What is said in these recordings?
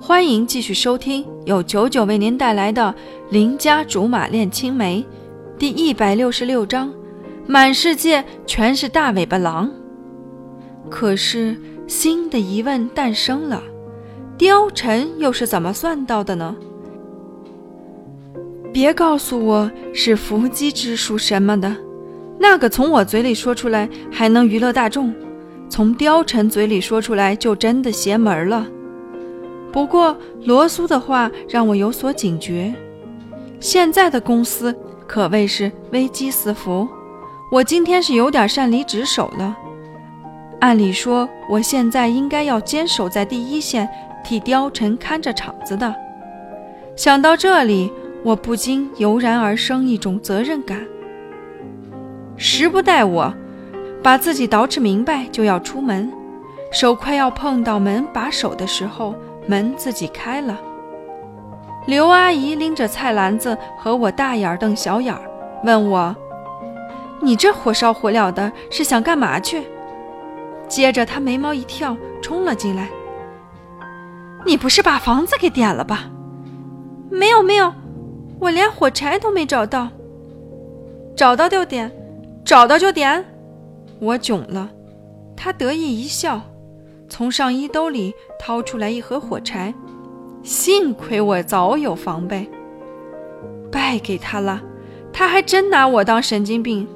欢迎继续收听由九九为您带来的《邻家竹马恋青梅》第一百六十六章：满世界全是大尾巴狼。可是新的疑问诞生了：貂蝉又是怎么算到的呢？别告诉我是伏击之术什么的，那个从我嘴里说出来还能娱乐大众，从貂蝉嘴里说出来就真的邪门了。不过罗苏的话让我有所警觉，现在的公司可谓是危机四伏，我今天是有点擅离职守了。按理说，我现在应该要坚守在第一线，替貂蝉看着场子的。想到这里，我不禁油然而生一种责任感。时不待我，把自己捯饬明白，就要出门，手快要碰到门把手的时候。门自己开了，刘阿姨拎着菜篮子和我大眼瞪小眼，问我：“你这火烧火燎的，是想干嘛去？”接着她眉毛一跳，冲了进来：“你不是把房子给点了吧？”“没有没有，我连火柴都没找到。”“找到就点，找到就点。”我囧了，她得意一笑。从上衣兜里掏出来一盒火柴，幸亏我早有防备。败给他了，他还真拿我当神经病，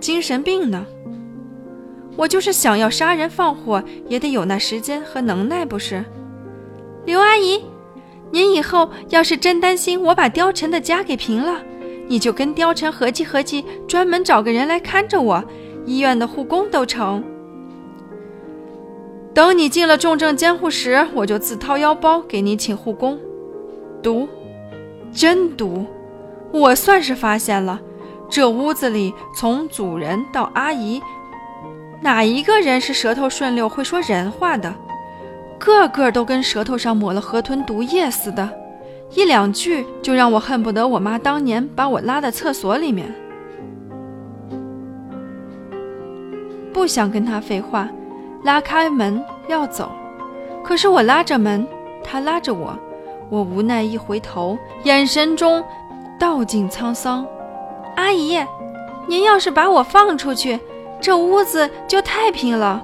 精神病呢。我就是想要杀人放火，也得有那时间和能耐，不是？刘阿姨，您以后要是真担心我把貂蝉的家给平了，你就跟貂蝉合计合计，专门找个人来看着我，医院的护工都成。等你进了重症监护室，我就自掏腰包给你请护工。毒，真毒！我算是发现了，这屋子里从主人到阿姨，哪一个人是舌头顺溜会说人话的？个个都跟舌头上抹了河豚毒液似的，一两句就让我恨不得我妈当年把我拉在厕所里面。不想跟他废话。拉开门要走，可是我拉着门，他拉着我，我无奈一回头，眼神中道尽沧桑。阿姨，您要是把我放出去，这屋子就太平了。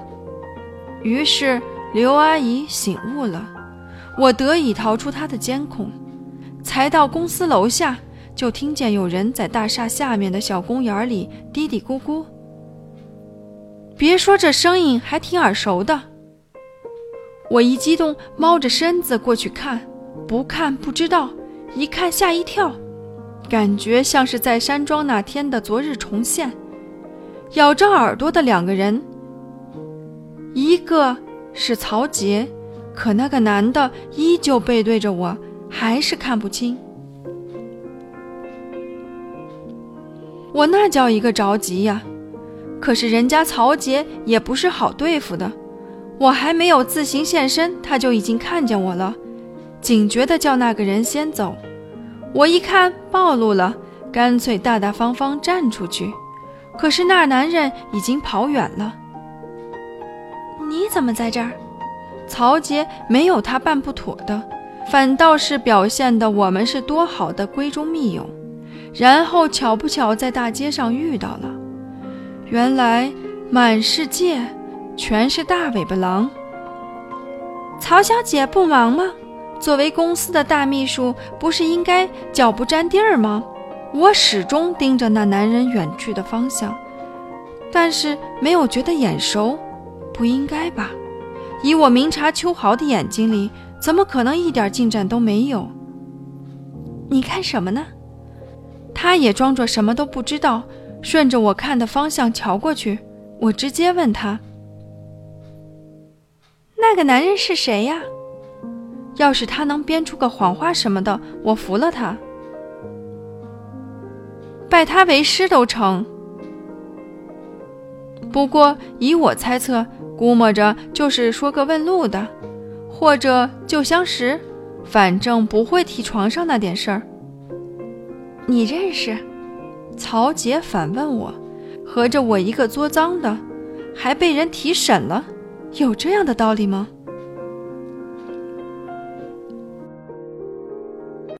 于是刘阿姨醒悟了，我得以逃出她的监控。才到公司楼下，就听见有人在大厦下面的小公园里嘀嘀咕咕。别说这声音还挺耳熟的，我一激动，猫着身子过去看，不看不知道，一看吓一跳，感觉像是在山庄那天的昨日重现。咬着耳朵的两个人，一个是曹杰，可那个男的依旧背对着我，还是看不清。我那叫一个着急呀！可是人家曹杰也不是好对付的，我还没有自行现身，他就已经看见我了，警觉地叫那个人先走。我一看暴露了，干脆大大方方站出去。可是那男人已经跑远了。你怎么在这儿？曹杰没有他办不妥的，反倒是表现的我们是多好的闺中密友，然后巧不巧在大街上遇到了。原来满世界全是大尾巴狼。曹小姐不忙吗？作为公司的大秘书，不是应该脚不沾地儿吗？我始终盯着那男人远去的方向，但是没有觉得眼熟。不应该吧？以我明察秋毫的眼睛里，怎么可能一点进展都没有？你看什么呢？他也装作什么都不知道。顺着我看的方向瞧过去，我直接问他：“那个男人是谁呀？”要是他能编出个谎话什么的，我服了他，拜他为师都成。不过以我猜测，估摸着就是说个问路的，或者旧相识，反正不会提床上那点事儿。你认识？曹杰反问我：“合着我一个作赃的，还被人提审了，有这样的道理吗？”